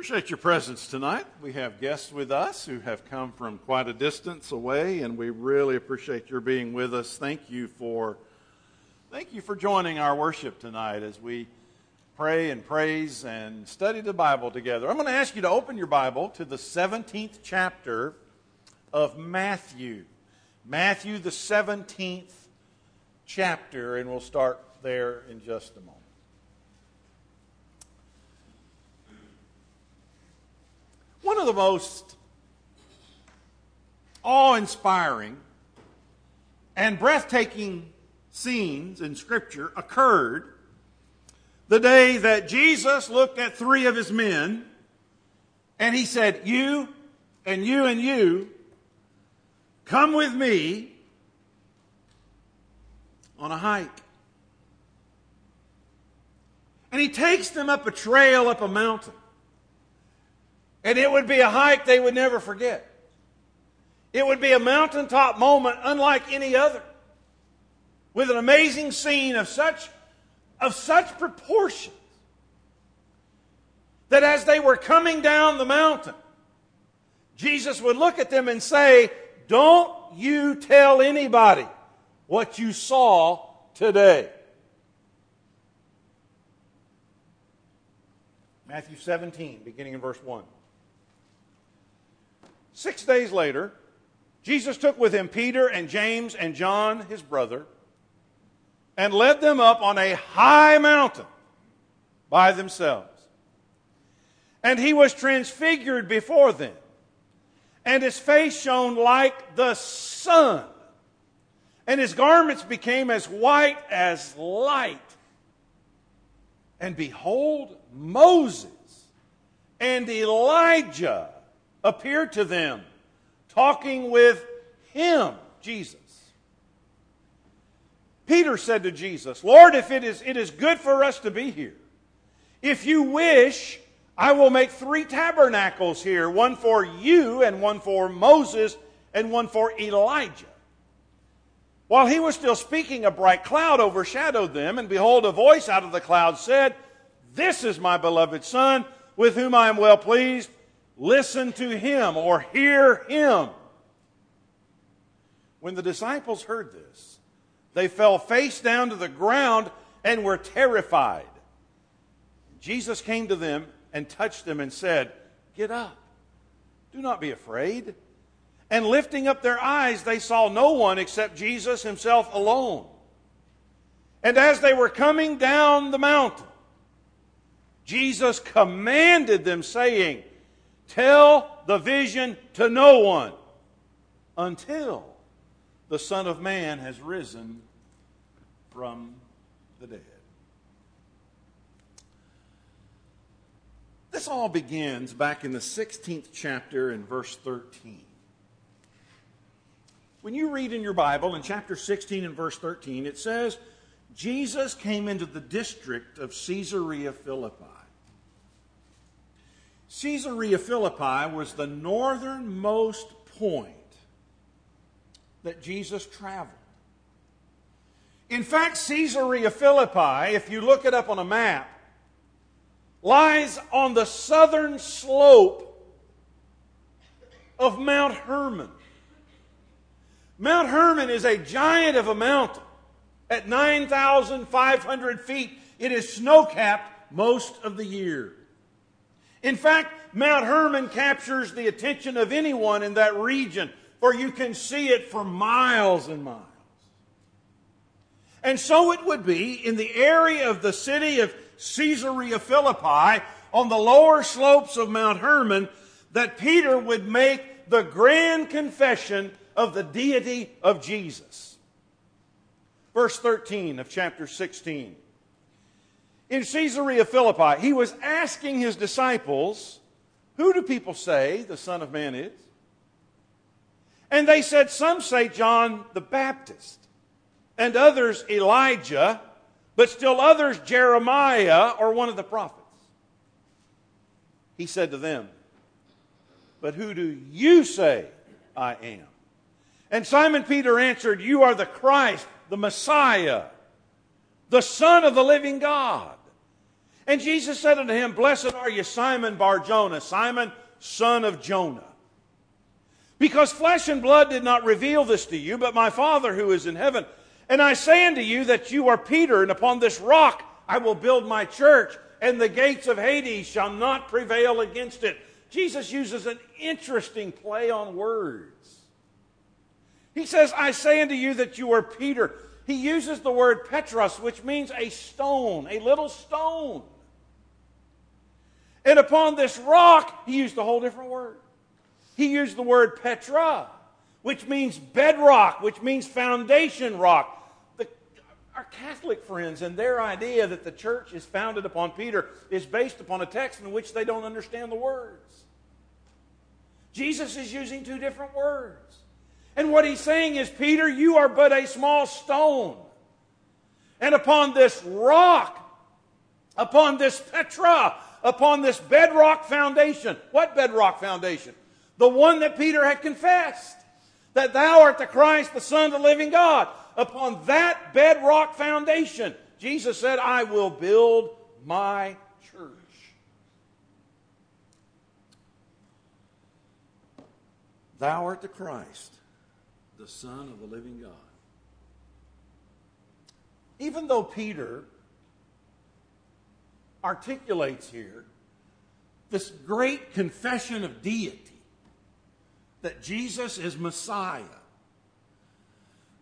Appreciate your presence tonight. We have guests with us who have come from quite a distance away, and we really appreciate your being with us. Thank you for thank you for joining our worship tonight as we pray and praise and study the Bible together. I'm going to ask you to open your Bible to the 17th chapter of Matthew. Matthew, the 17th chapter, and we'll start there in just a moment. One of the most awe inspiring and breathtaking scenes in Scripture occurred the day that Jesus looked at three of his men and he said, You and you and you, come with me on a hike. And he takes them up a trail up a mountain. And it would be a hike they would never forget. It would be a mountaintop moment unlike any other, with an amazing scene of such, of such proportions that as they were coming down the mountain, Jesus would look at them and say, Don't you tell anybody what you saw today. Matthew 17, beginning in verse 1. Six days later, Jesus took with him Peter and James and John, his brother, and led them up on a high mountain by themselves. And he was transfigured before them, and his face shone like the sun, and his garments became as white as light. And behold, Moses and Elijah appeared to them, talking with him, Jesus. Peter said to Jesus, Lord, if it is, it is good for us to be here, if you wish, I will make three tabernacles here one for you, and one for Moses, and one for Elijah. While he was still speaking, a bright cloud overshadowed them, and behold, a voice out of the cloud said, This is my beloved Son, with whom I am well pleased listen to him or hear him. When the disciples heard this, they fell face down to the ground and were terrified. Jesus came to them and touched them and said, Get up, do not be afraid. And lifting up their eyes, they saw no one except Jesus himself alone. And as they were coming down the mountain, Jesus commanded them, saying, Tell the vision to no one until the Son of Man has risen from the dead. This all begins back in the 16th chapter in verse 13. When you read in your Bible in chapter 16 and verse 13, it says, Jesus came into the district of Caesarea Philippi. Caesarea Philippi was the northernmost point that Jesus traveled. In fact, Caesarea Philippi, if you look it up on a map, lies on the southern slope of Mount Hermon. Mount Hermon is a giant of a mountain. At 9,500 feet, it is snow capped most of the year. In fact, Mount Hermon captures the attention of anyone in that region, for you can see it for miles and miles. And so it would be in the area of the city of Caesarea Philippi, on the lower slopes of Mount Hermon, that Peter would make the grand confession of the deity of Jesus. Verse 13 of chapter 16 in Caesarea Philippi, he was asking his disciples, Who do people say the Son of Man is? And they said, Some say John the Baptist, and others Elijah, but still others Jeremiah or one of the prophets. He said to them, But who do you say I am? And Simon Peter answered, You are the Christ, the Messiah, the Son of the living God. And Jesus said unto him, Blessed are you, Simon Barjona, Simon, son of Jonah. Because flesh and blood did not reveal this to you, but my Father who is in heaven. And I say unto you that you are Peter, and upon this rock I will build my church, and the gates of Hades shall not prevail against it. Jesus uses an interesting play on words. He says, I say unto you that you are Peter. He uses the word Petros, which means a stone, a little stone. And upon this rock, he used a whole different word. He used the word Petra, which means bedrock, which means foundation rock. The, our Catholic friends and their idea that the church is founded upon Peter is based upon a text in which they don't understand the words. Jesus is using two different words. And what he's saying is, Peter, you are but a small stone. And upon this rock, upon this Petra, upon this bedrock foundation. What bedrock foundation? The one that Peter had confessed. That thou art the Christ, the Son of the living God. Upon that bedrock foundation, Jesus said, I will build my church. Thou art the Christ, the Son of the living God. Even though Peter articulates here this great confession of deity that Jesus is Messiah.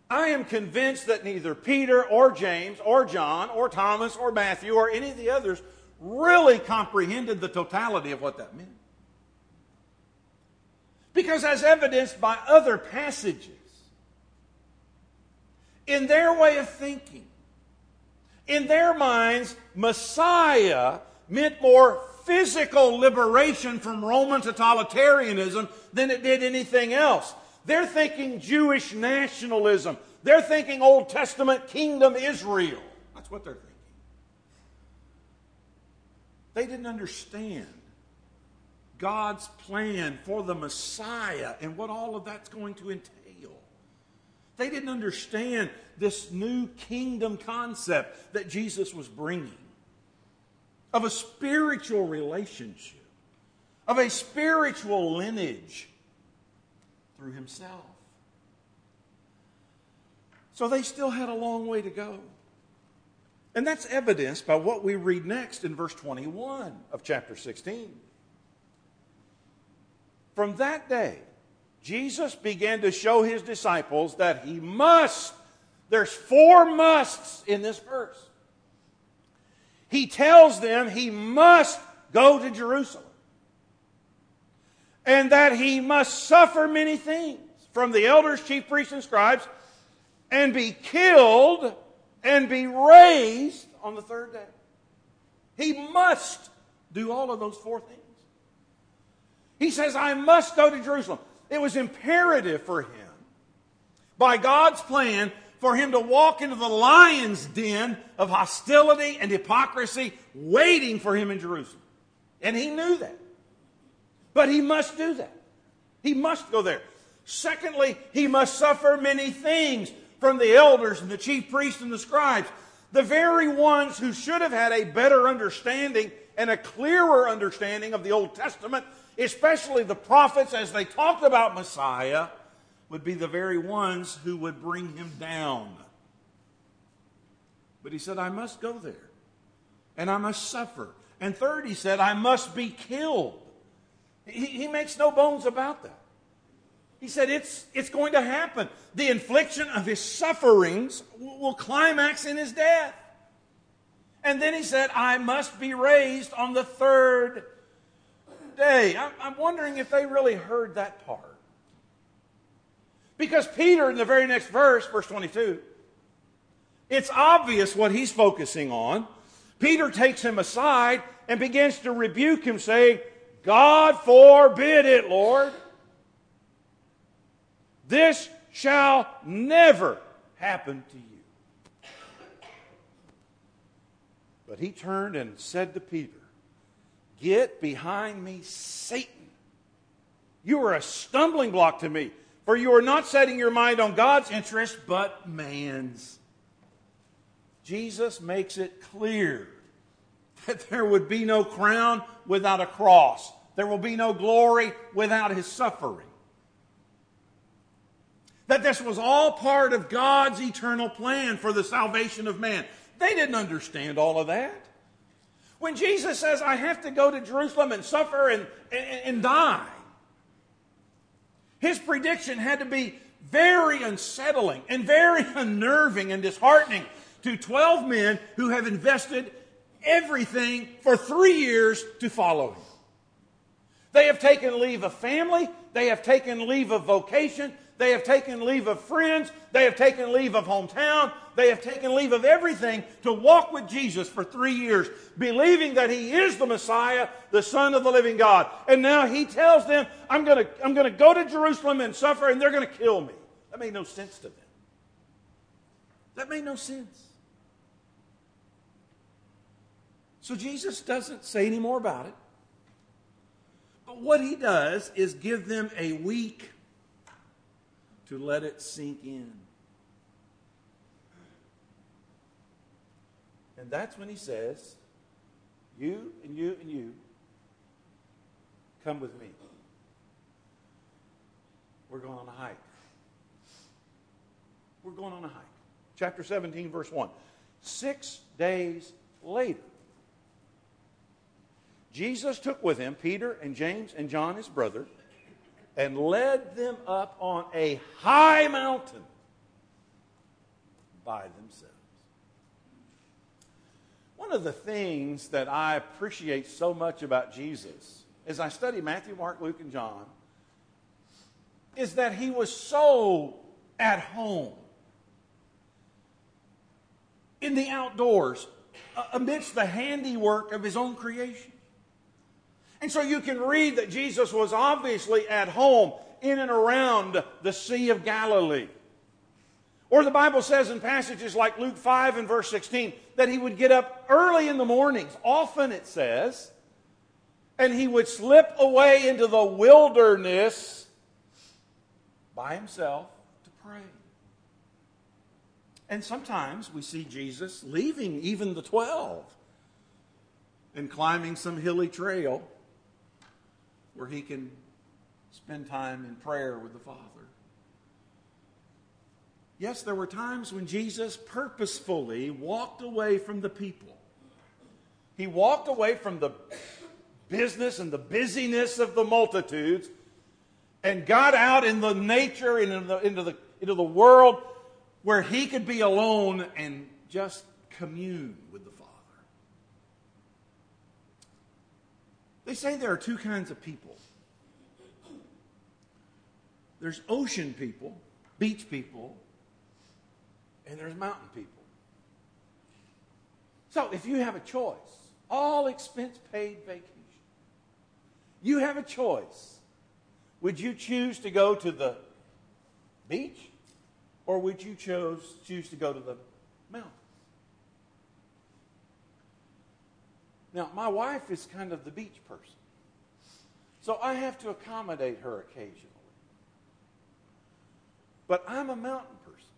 I am convinced that neither Peter or James or John or Thomas or Matthew or any of the others really comprehended the totality of what that meant. Because, as evidenced by other passages, in their way of thinking, in their minds, Messiah meant more physical liberation from Roman totalitarianism than it did anything else. They're thinking Jewish nationalism. They're thinking Old Testament kingdom Israel. That's what they're thinking. They didn't understand God's plan for the Messiah and what all of that's going to entail. They didn't understand this new kingdom concept that Jesus was bringing of a spiritual relationship, of a spiritual lineage through himself. So they still had a long way to go. And that's evidenced by what we read next in verse 21 of chapter 16. From that day, Jesus began to show his disciples that he must, there's four musts in this verse. He tells them he must go to Jerusalem and that he must suffer many things from the elders, chief priests, and scribes and be killed and be raised on the third day. He must do all of those four things. He says, I must go to Jerusalem. It was imperative for him, by God's plan, for him to walk into the lion's den of hostility and hypocrisy waiting for him in Jerusalem. And he knew that. But he must do that. He must go there. Secondly, he must suffer many things from the elders and the chief priests and the scribes, the very ones who should have had a better understanding and a clearer understanding of the Old Testament especially the prophets, as they talked about Messiah, would be the very ones who would bring him down. But he said, I must go there, and I must suffer. And third, he said, I must be killed. He, he makes no bones about that. He said, it's, it's going to happen. The infliction of his sufferings will, climax in his death. And then he said, I must be raised on the third I'm wondering if they really heard that part. Because Peter, in the very next verse, verse 22, it's obvious what he's focusing on. Peter takes him aside and begins to rebuke him, saying, God forbid it, Lord. This shall never happen to you. But he turned and said to Peter, Get behind me, Satan. You are a stumbling block to me, for you are not setting your mind on God's interest, but man's. Jesus makes it clear that there would be no crown without a cross. There will be no glory without his suffering. That this was all part of God's eternal plan for the salvation of man. They didn't understand all of that. When Jesus says, I have to go to Jerusalem and suffer and, and, and die, his prediction had to be very unsettling and very unnerving and disheartening to 12 men who have invested everything for three years to follow him. They have taken leave of family, they have taken leave of vocation, they have taken leave of friends, they have taken leave of hometown, they have taken leave of everything to walk with Jesus for three years, believing that he is the Messiah, the Son of the living God. And now he tells them, I'm going to I'm going to go to Jerusalem and suffer, and they're going to kill me. That made no sense to them. That made no sense. So Jesus doesn't say any more about it. But what he does is give them a week to let it sink in. And that's when he says, You and you and you, come with me. We're going on a hike. We're going on a hike. Chapter 17, verse 1. Six days later, Jesus took with him Peter and James and John, his brother, and led them up on a high mountain by themselves. One of the things that I appreciate so much about Jesus as I study Matthew, Mark, Luke, and John is that he was so at home in the outdoors uh, amidst the handiwork of his own creation. And so you can read that Jesus was obviously at home in and around the Sea of Galilee. Or the Bible says in passages like Luke 5 and verse 16 that he would get up early in the mornings. Often it says, and he would slip away into the wilderness by himself to pray. And sometimes we see Jesus leaving even the 12 and climbing some hilly trail where he can spend time in prayer with the Father. Yes, there were times when Jesus purposefully walked away from the people. He walked away from the business and the busyness of the multitudes and got out in the nature and into the, into the, into the world where he could be alone and just commune with the Father. They say there are two kinds of people there's ocean people, beach people, and there's mountain people. So if you have a choice, all expense paid vacation, you have a choice. Would you choose to go to the beach or would you choose, choose to go to the mountains? Now, my wife is kind of the beach person. So I have to accommodate her occasionally. But I'm a mountain person.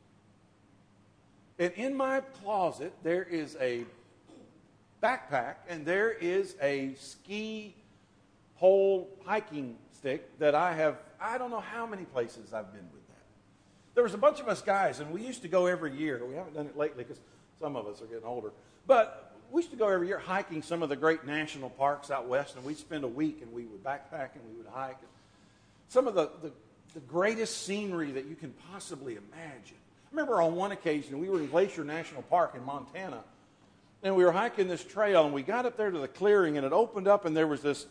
And in my closet, there is a backpack and there is a ski pole hiking stick that I have, I don't know how many places I've been with that. There was a bunch of us guys, and we used to go every year. We haven't done it lately because some of us are getting older. But we used to go every year hiking some of the great national parks out west, and we'd spend a week and we would backpack and we would hike. Some of the, the, the greatest scenery that you can possibly imagine. I remember on one occasion we were in Glacier National Park in Montana, and we were hiking this trail, and we got up there to the clearing, and it opened up, and there was this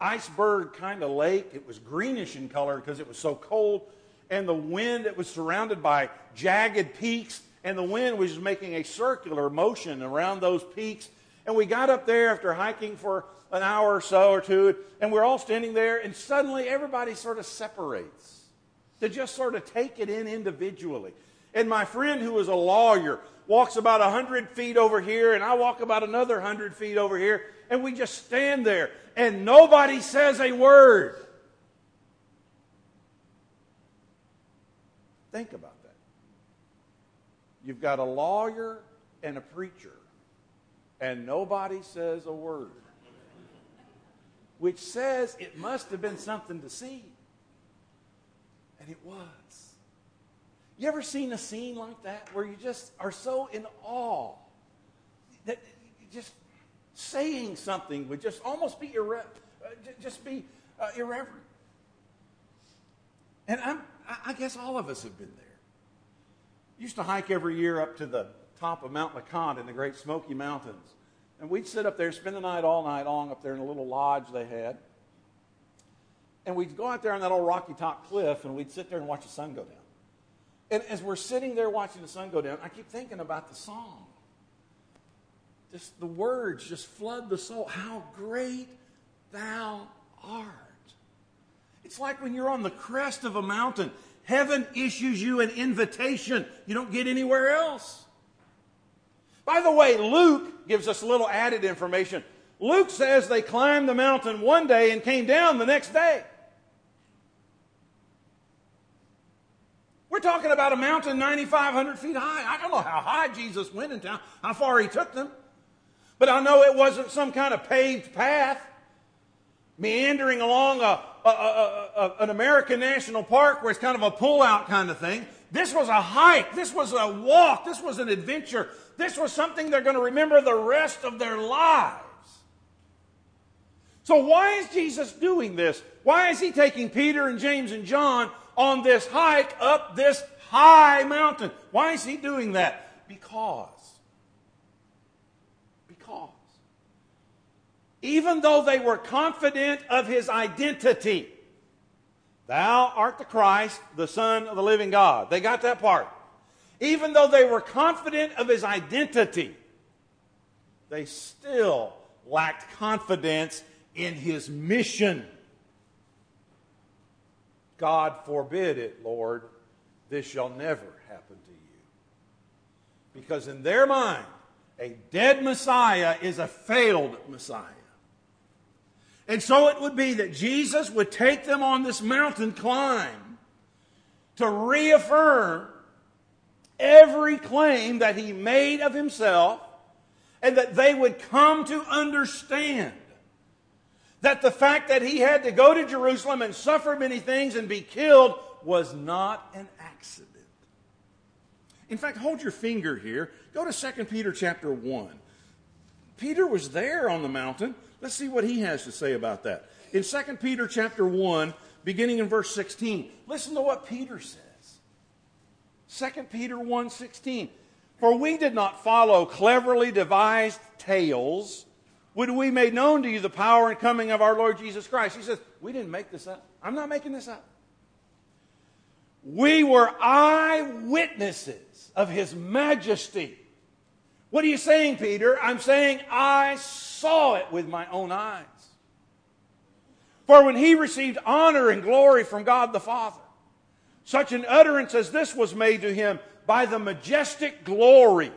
iceberg kind of lake. It was greenish in color because it was so cold, and the wind, it was surrounded by jagged peaks and the wind was making a circular motion around those peaks. And we got up there after hiking for an hour or so or two, and we're all standing there, and suddenly everybody sort of separates to just sort of take it in individually. And my friend, who is a lawyer, walks about 100 feet over here, and I walk about another 100 feet over here, and we just stand there, and nobody says a word. Think about that. You've got a lawyer and a preacher, and nobody says a word. Which says it must have been something to see. And it was. You ever seen a scene like that where you just are so in awe that just saying something would just almost be irre- uh, just be uh, irreverent? And I'm, I guess all of us have been there. Used to hike every year up to the top of Mount LeConte in the Great Smoky Mountains. And we'd sit up there, spend the night all night long up there in a little lodge they had. And we'd go out there on that old rocky top cliff and we'd sit there and watch the sun go down. And as we're sitting there watching the sun go down, I keep thinking about the song. Just the words just flood the soul. How great thou art. It's like when you're on the crest of a mountain, heaven issues you an invitation you don't get anywhere else. By the way, Luke gives us a little added information. Luke says they climbed the mountain one day and came down the next day. Talking about a mountain 9,500 feet high. I don't know how high Jesus went in town, how far he took them. But I know it wasn't some kind of paved path meandering along a, a, a, an American national park where it's kind of a pull-out kind of thing. This was a hike. This was a walk. This was an adventure. This was something they're going to remember the rest of their lives. So why is Jesus doing this? Why is he taking Peter and James and John on this hike up this high mountain. Why is he doing that? Because. Because. Even though they were confident of his identity, thou art the Christ, the Son of the living God. They got that part. Even though they were confident of his identity, they still lacked confidence in his mission. God forbid it, Lord, this shall never happen to you. Because in their mind, a dead Messiah is a failed Messiah. And so it would be that Jesus would take them on this mountain climb to reaffirm every claim that he made of himself and that they would come to understand that the fact that he had to go to Jerusalem and suffer many things and be killed was not an accident. In fact, hold your finger here. Go to 2 Peter chapter 1. Peter was there on the mountain. Let's see what he has to say about that. In 2 Peter chapter 1, beginning in verse 16, listen to what Peter says. 2 Peter 1 16. For we did not follow cleverly devised tales would we made known to you the power and coming of our Lord Jesus Christ. He says, We didn't make this up. I'm not making this up. We were eyewitnesses of his majesty. What are you saying, Peter? I'm saying I saw it with my own eyes. For when he received honor and glory from God the Father, such an utterance as this was made to him by the majestic glory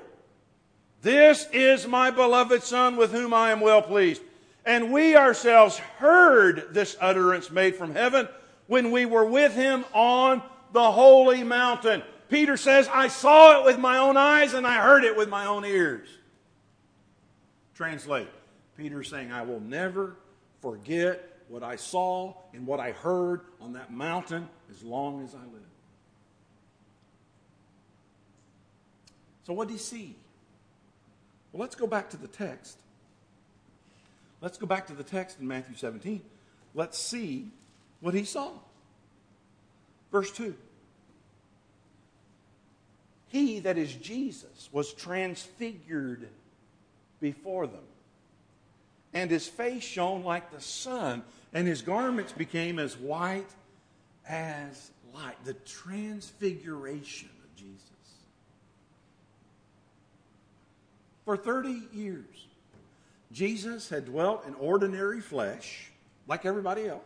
this is my beloved Son with whom I am well pleased. And we ourselves heard this utterance made from heaven when we were with him on the holy mountain. Peter says, I saw it with my own eyes and I heard it with my own ears. Translate. Peter saying, I will never forget what I saw and what I heard on that mountain as long as I live. So, what did he see? Well, let's go back to the text. Let's go back to the text in Matthew 17. Let's see what he saw. Verse 2. He, that is Jesus, was transfigured before them, and his face shone like the sun, and his garments became as white as light. The transfiguration of Jesus. For 30 years, Jesus had dwelt in ordinary flesh like everybody else.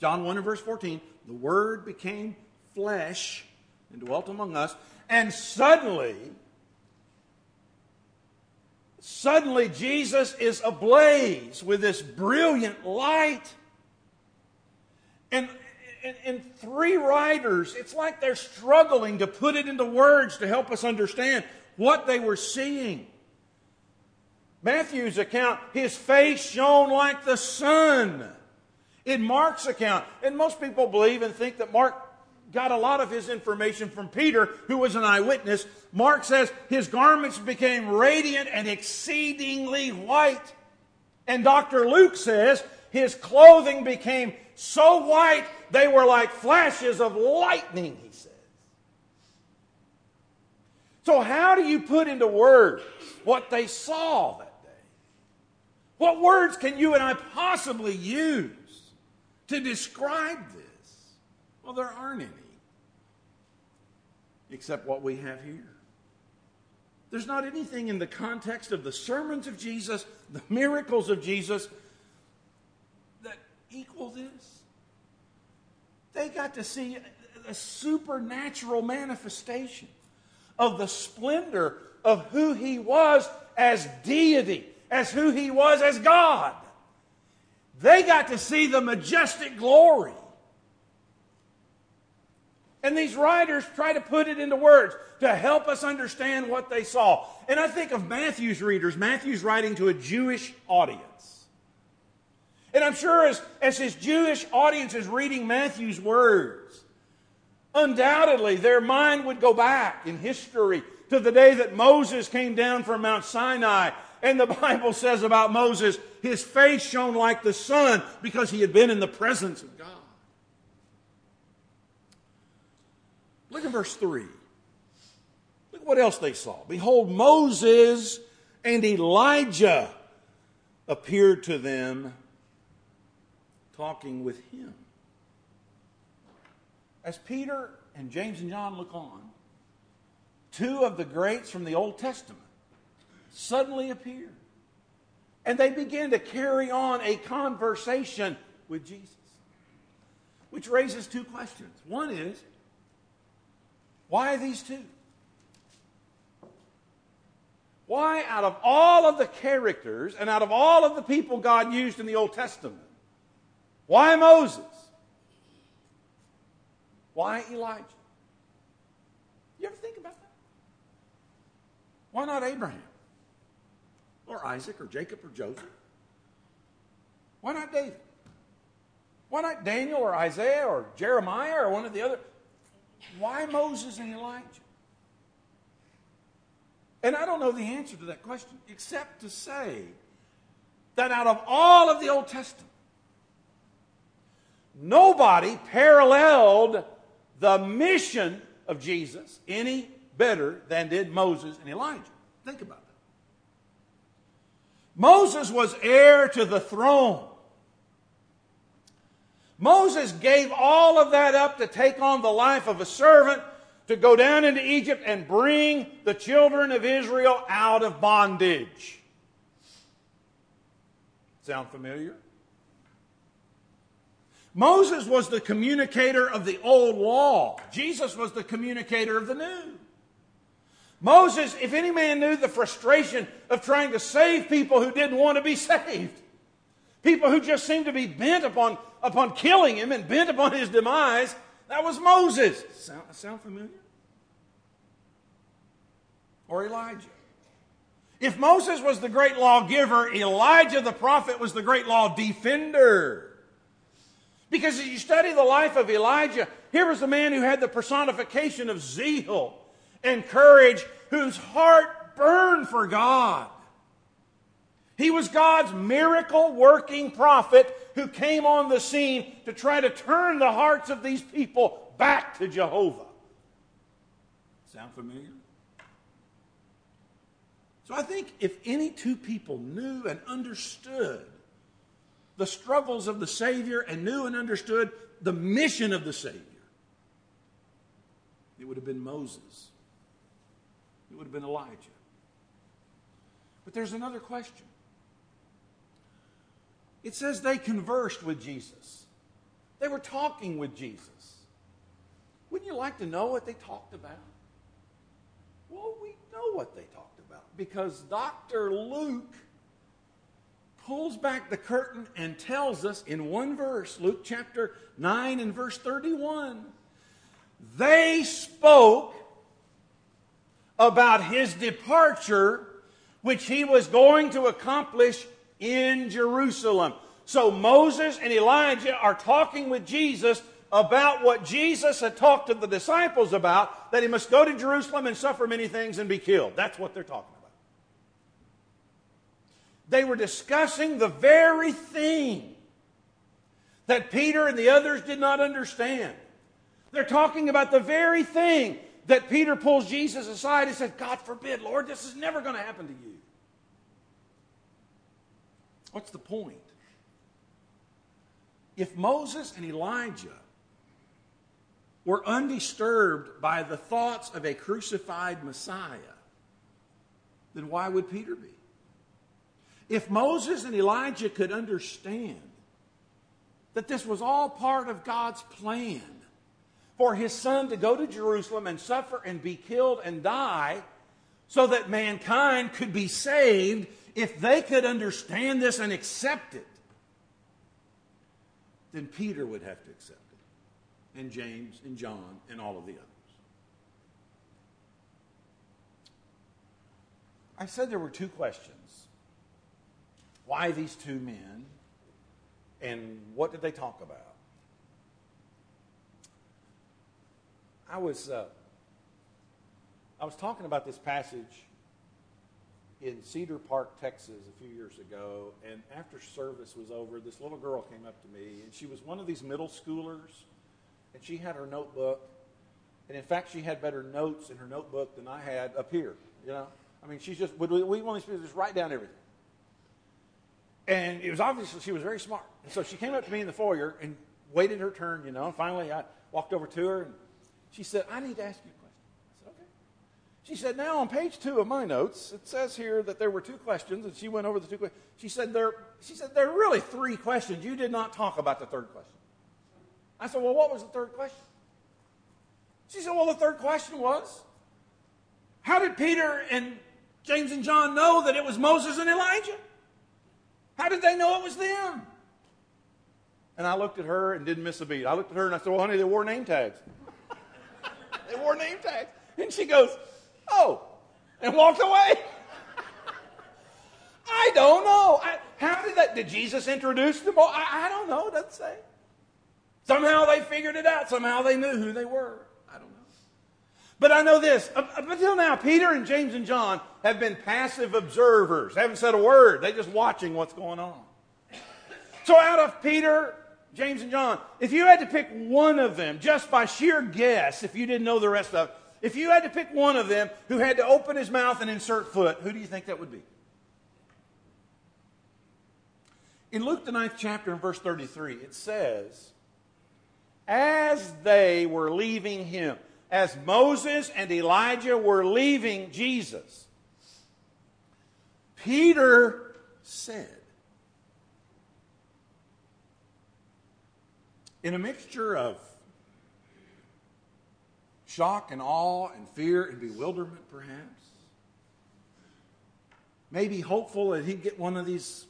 John 1 and verse 14, the Word became flesh and dwelt among us. And suddenly, suddenly Jesus is ablaze with this brilliant light. And, and, and, three writers, it's like they're struggling to put it into words to help us understand what they were seeing. Matthew's account, his face shone like the sun. In Mark's account, and most people believe and think that Mark got a lot of his information from Peter, who was an eyewitness. Mark says his garments became radiant and exceedingly white. And Dr. Luke says his clothing became so white they were like flashes of lightning, he says. So, how do you put into words what they saw that day? What words can you and I possibly use to describe this? Well, there aren't any, except what we have here. There's not anything in the context of the sermons of Jesus, the miracles of Jesus, that equal this. They got to see a supernatural manifestation of the splendor of who he was as deity, as who he was as God. They got to see the majestic glory. And these writers try to put it into words to help us understand what they saw. And I think of Matthew's readers. Matthew's writing to a Jewish audience. And I'm sure as, as his Jewish audience is reading Matthew's words, undoubtedly their mind would go back in history to the day that Moses came down from Mount Sinai. And the Bible says about Moses, his face shone like the sun because he had been in the presence of God. Look at verse 3. Look what else they saw. Behold, Moses and Elijah appeared to them talking with him. As Peter and James and John look on, two of the greats from the Old Testament suddenly appear. And they begin to carry on a conversation with Jesus. Which raises two questions. One is, why these two? Why, out of all of the characters and out of all of the people God used in the Old Testament, why Moses? Why Elijah? You ever think about that? Why not Abraham? Or Isaac or Jacob or Joseph? Why not David? Why not Daniel or Isaiah or Jeremiah or one of the other? Why Moses and Elijah? And I don't know the answer to that question except to say that out of all of the Old Testament, nobody paralleled the mission of Jesus any better than did Moses and Elijah. Think about that. Moses was heir to the throne. Moses gave all of that up to take on the life of a servant, to go down into Egypt and bring the children of Israel out of bondage. Sound familiar? Moses was the communicator of the old law. Jesus was the communicator of the new. Moses, if any man knew the frustration of trying to save people who didn't want to be saved, people who just seemed to be bent upon upon killing him and bent upon his demise, that was Moses. Sound, sound familiar? Or Elijah. If Moses was the great lawgiver, Elijah the prophet was the great law defender. Because as you study the life of Elijah, here was a man who had the personification of zeal and courage, whose heart burned for God. He was God's miracle working prophet who came on the scene to try to turn the hearts of these people back to Jehovah. Sound familiar? So I think if any two people knew and understood the struggles of the Savior and knew and understood the mission of the Savior, it would have been Moses. It would have been Elijah. But there's another question. It says they conversed with Jesus. They were talking with Jesus. Wouldn't you like to know what they talked about? Well, we know what they talked about because Dr. Luke pulls back the curtain and tells us in one verse, Luke chapter 9 and verse 31, they spoke about his departure which he was going to accomplish in Jerusalem. So Moses and Elijah are talking with Jesus about what Jesus had talked to the disciples about that he must go to Jerusalem and suffer many things and be killed. That's what they're talking about. They were discussing the very thing that Peter and the others did not understand. They're talking about the very thing that Peter pulls Jesus aside and says, God forbid, Lord, this is never going to happen to you. What's the point? If Moses and Elijah were undisturbed by the thoughts of a crucified Messiah, then why would Peter be? If Moses and Elijah could understand that this was all part of God's plan for his son to go to Jerusalem and suffer and be killed and die so that mankind could be saved, if they could understand this and accept it, then Peter would have to accept it, and James and John and all of the others. I said there were two questions. Why these two men? And what did they talk about? I was, uh, I was talking about this passage in Cedar Park, Texas, a few years ago, and after service was over, this little girl came up to me, and she was one of these middle schoolers, and she had her notebook, and in fact, she had better notes in her notebook than I had up here. You know, I mean, she's just we, we want to just write down everything, and it was obvious that she was very smart. And so she came up to me in the foyer and waited her turn. You know, and finally I walked over to her, and she said, "I need to ask you a question. I said, okay. she said, Now on page two of my notes, it says here that there were two questions, and she went over the two questions. She said, there, she said, There are really three questions. You did not talk about the third question. I said, Well, what was the third question? She said, Well, the third question was, How did Peter and James and John know that it was Moses and Elijah? How did they know it was them? And I looked at her and didn't miss a beat. I looked at her and I said, Well, honey, they wore name tags. they wore name tags. And she goes, Oh, and walked away. I don't know. I, how did that? Did Jesus introduce them? I, I don't know. It doesn't say. Somehow they figured it out. Somehow they knew who they were. But I know this. Up until now, Peter and James and John have been passive observers. They haven't said a word. They're just watching what's going on. So out of Peter, James, and John, if you had to pick one of them, just by sheer guess, if you didn't know the rest of it, if you had to pick one of them who had to open his mouth and insert foot, who do you think that would be? In Luke, the ninth chapter, in verse 33, it says, As they were leaving him, as Moses and Elijah were leaving Jesus, Peter said, in a mixture of shock and awe and fear and bewilderment, perhaps. Maybe hopeful that he'd get one of these,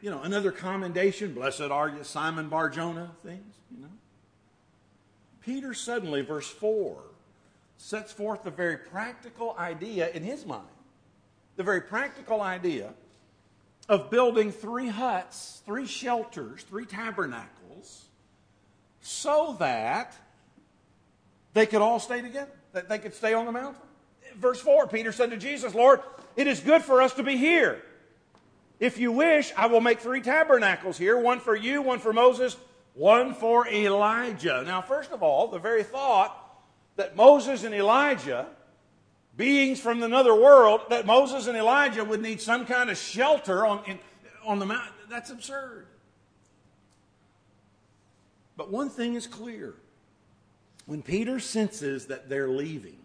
you know, another commendation, blessed are you, Simon Barjona things, you know. Peter suddenly, verse 4, sets forth the very practical idea in his mind, the very practical idea of building three huts, three shelters, three tabernacles, so that they could all stay together, that they could stay on the mountain. Verse 4 Peter said to Jesus, Lord, it is good for us to be here. If you wish, I will make three tabernacles here one for you, one for Moses, one for Elijah. Now, first of all, the very thought that Moses and Elijah, beings from another world, that Moses and Elijah would need some kind of shelter on, in, on the mountain, that's absurd. But one thing is clear when Peter senses that they're leaving,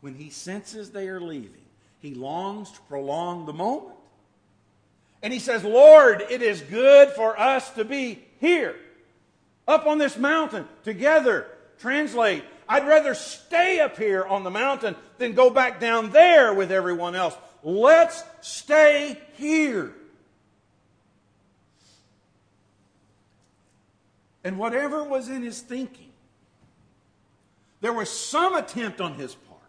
when he senses they are leaving, he longs to prolong the moment. And he says, Lord, it is good for us to be here, up on this mountain, together. Translate, I'd rather stay up here on the mountain than go back down there with everyone else. Let's stay here. And whatever was in his thinking, there was some attempt on his part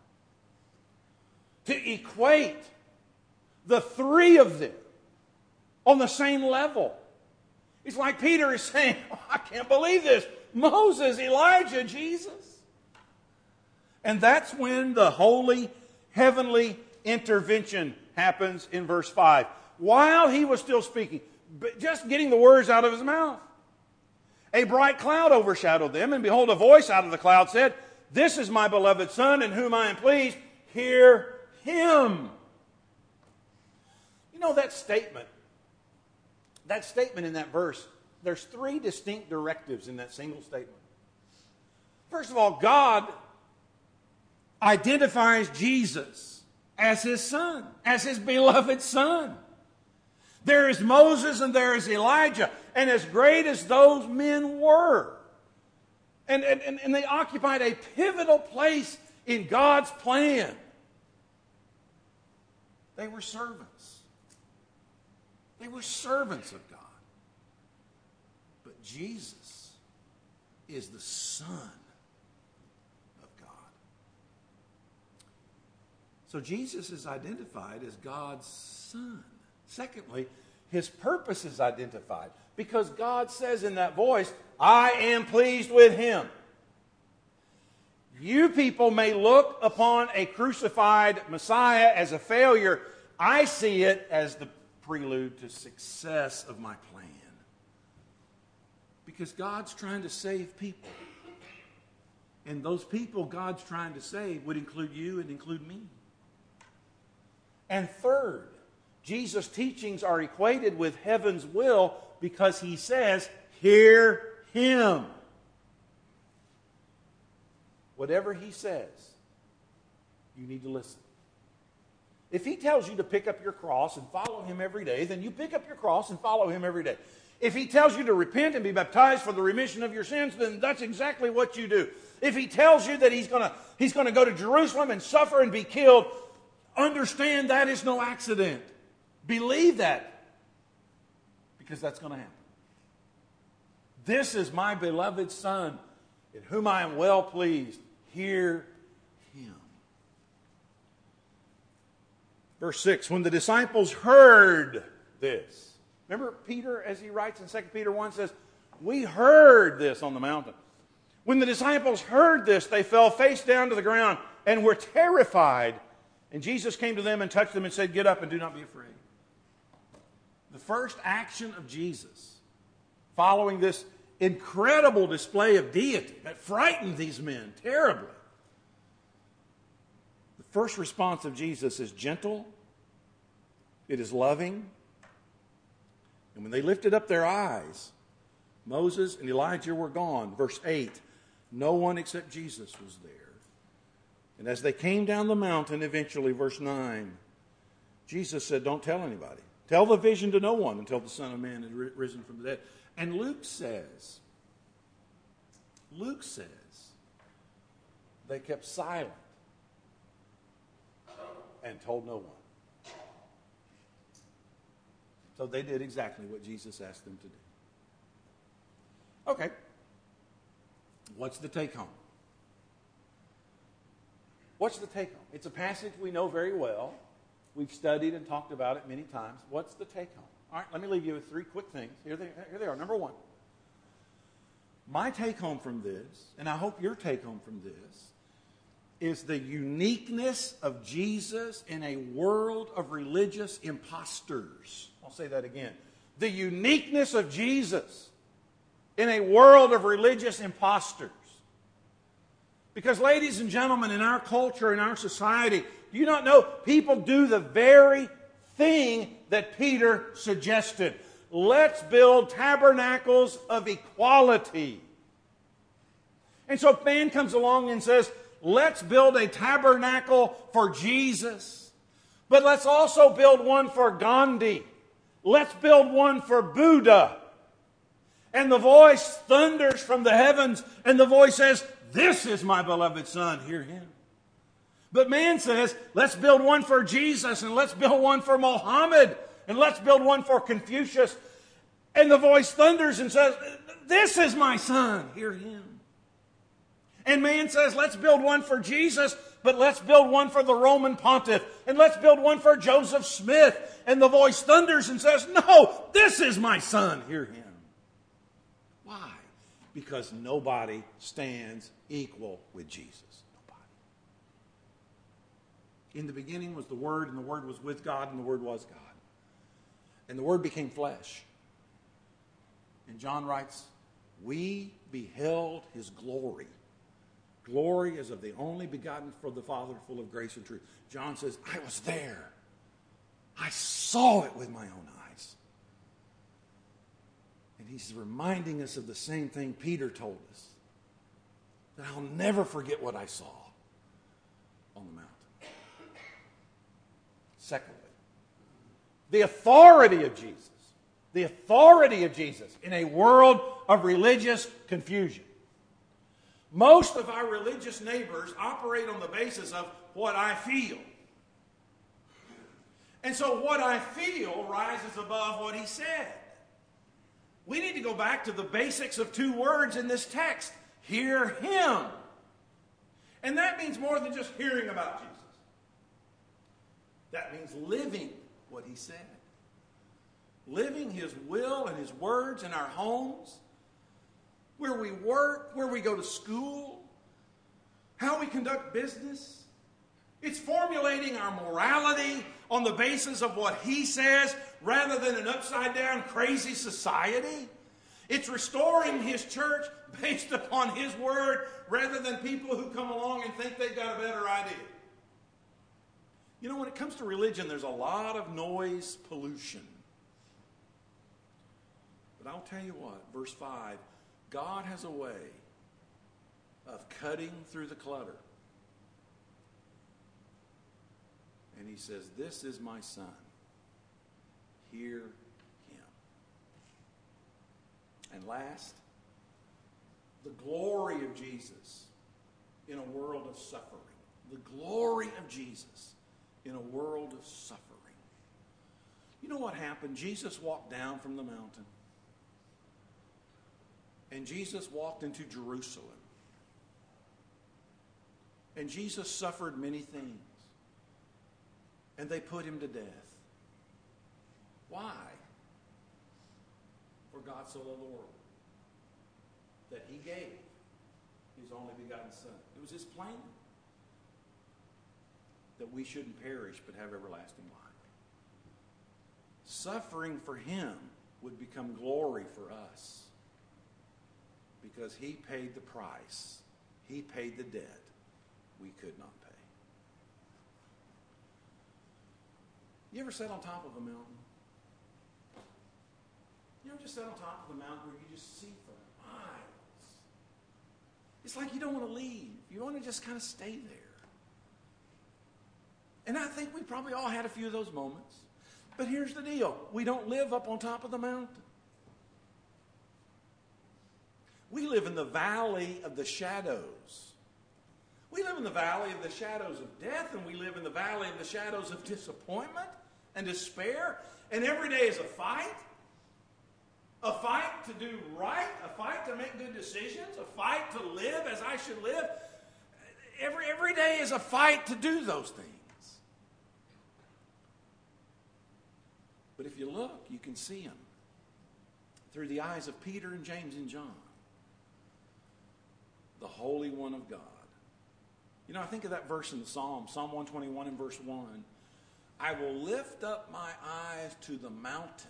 to equate the three of them on the same level. It's like Peter is saying, oh, I can't believe this. Moses, Elijah, Jesus. And that's when the holy, heavenly intervention happens in verse 5. While he was still speaking, just getting the words out of his mouth. A bright cloud overshadowed them, and behold, a voice out of the cloud said, This is my beloved Son, in whom I am pleased. Hear him. You know that statement, that statement in that verse, there's three distinct directives in that single statement. First of all, God identifies Jesus as his son, as his beloved son. There is Moses and there is Elijah. And as great as those men were, and, and, and they occupied a pivotal place in God's plan, they were servants. They were servants of God. But Jesus is the Son of God. So Jesus is identified as God's Son. Secondly, his purpose is identified because God says in that voice, I am pleased with him. You people may look upon a crucified Messiah as a failure. I see it as the prelude to success of my plan. Because God's trying to save people. And those people God's trying to save would include you and include me. And third, Jesus' teachings are equated with heaven's will because he says, Hear him. Whatever he says, you need to listen. If he tells you to pick up your cross and follow him every day, then you pick up your cross and follow him every day. If he tells you to repent and be baptized for the remission of your sins, then that's exactly what you do. If he tells you that he's going to he's going to go to Jerusalem and suffer and be killed, understand that is no accident. Believe that because that's going to happen. This is my beloved Son in whom I am well pleased. Hear him. Verse 6 When the disciples heard this, remember Peter, as he writes in 2 Peter 1, says, We heard this on the mountain. When the disciples heard this, they fell face down to the ground and were terrified. And Jesus came to them and touched them and said, Get up and do not be afraid the first action of Jesus following this incredible display of deity that frightened these men terribly. First response of Jesus is gentle, it is loving. And when they lifted up their eyes, Moses and Elijah were gone. Verse 8 No one except Jesus was there. And as they came down the mountain, eventually, verse 9, Jesus said, Don't tell anybody. Tell the vision to no one until the Son of Man had risen from the dead. And Luke says, Luke says, they kept silent and told no one. So they did exactly what Jesus asked them to do. Okay. What's the take home? What's the take home? It's a passage we know very well. We've studied and talked about it many times. What's the take home? All right, let me leave you with three quick things. Here they, here they are. Number one, my take home from this, and I hope your take home from this, is the uniqueness of Jesus in a world of religious imposters. I'll say that again. The uniqueness of Jesus in a world of religious imposters. Because, ladies and gentlemen, in our culture, in our society, do you not know people do the very thing that Peter suggested? Let's build tabernacles of equality. And so a man comes along and says, let's build a tabernacle for Jesus, but let's also build one for Gandhi. Let's build one for Buddha. And the voice thunders from the heavens, and the voice says, This is my beloved Son, hear him. But man says, let's build one for Jesus and let's build one for Mohammed and let's build one for Confucius. And the voice thunders and says, This is my son, hear him. And man says, let's build one for Jesus, but let's build one for the Roman pontiff, and let's build one for Joseph Smith. And the voice thunders and says, No, this is my son. Hear him. Why? Because nobody stands equal with Jesus. Nobody. In the beginning was the Word, and the Word was with God, and the Word was God. And the Word became flesh. And John writes, We beheld his glory Glory is of the only begotten for the Father, full of grace and truth. John says, I was there. I saw it with my own eyes. And he's reminding us of the same thing Peter told us that I'll never forget what I saw on the mountain. Secondly, the authority of Jesus. The authority of Jesus in a world of religious confusion. Most of our religious neighbors operate on the basis of what I feel. And so what I feel rises above what he said. We need to go back to the basics of two words in this text hear him. And that means more than just hearing about Jesus, that means living what he said. Living his will and his words in our homes where we work, where we go to school, how we conduct business. It's formulating our morality on the basis of what he says rather than an upside down crazy society. It's restoring his church based upon his word rather than people who come along and think they've got a better idea. You know, when it comes to religion, there's a lot of noise pollution. But I'll tell you what, verse 5 God has a way of cutting through the clutter. And he says, This is my son. Hear him. And last, the glory of Jesus in a world of suffering. The glory of Jesus in a world of suffering. You know what happened? Jesus walked down from the mountain. And Jesus walked into Jerusalem. And Jesus suffered many things. And they put him to death. Why? For God so loved the world that he gave his only begotten Son. It was his plan that we shouldn't perish but have everlasting life. Suffering for him would become glory for us because he paid the price. He paid the debt we could not pay. You ever sat on top of a mountain? You ever just sat on top of the mountain where you just see for miles? It's like you don't want to leave. You want to just kind of stay there. And I think we probably all had a few of those moments. But here's the deal we don't live up on top of the mountain. We live in the valley of the shadows. We live in the valley of the shadows of death, and we live in the valley of the shadows of disappointment and despair. And every day is a fight. A fight to do right, a fight to make good decisions, a fight to live as I should live. Every, every day is a fight to do those things. But if you look, you can see them through the eyes of Peter and James and John the Holy One of God. You know, I think of that verse in the Psalm, Psalm 121 and verse 1. I will lift up my eyes to the mountains.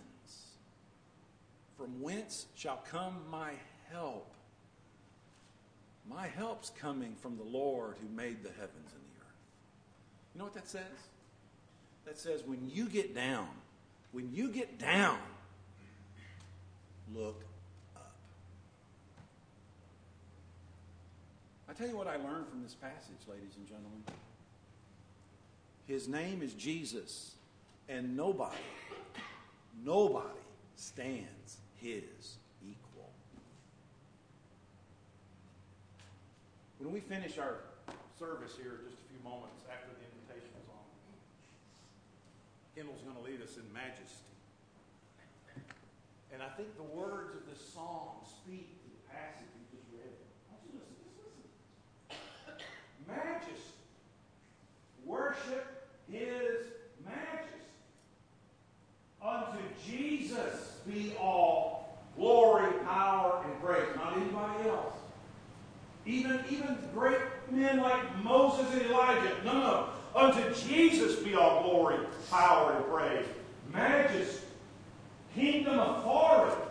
From whence shall come my help? My help's coming from the Lord who made the heavens and the earth. You know what that says? That says when you get down, when you get down, look I tell you what I learned from this passage, ladies and gentlemen. His name is Jesus, and nobody, nobody stands his equal. When we finish our service here, just a few moments after the invitation is on, Kendall's going to lead us in majesty. And I think the words of this song speak to the passage. majesty. Worship his majesty. Unto Jesus be all glory, power, and grace. Not anybody else. Even, even great men like Moses and Elijah. No, no. Unto Jesus be all glory, power, and praise. Majesty, kingdom authority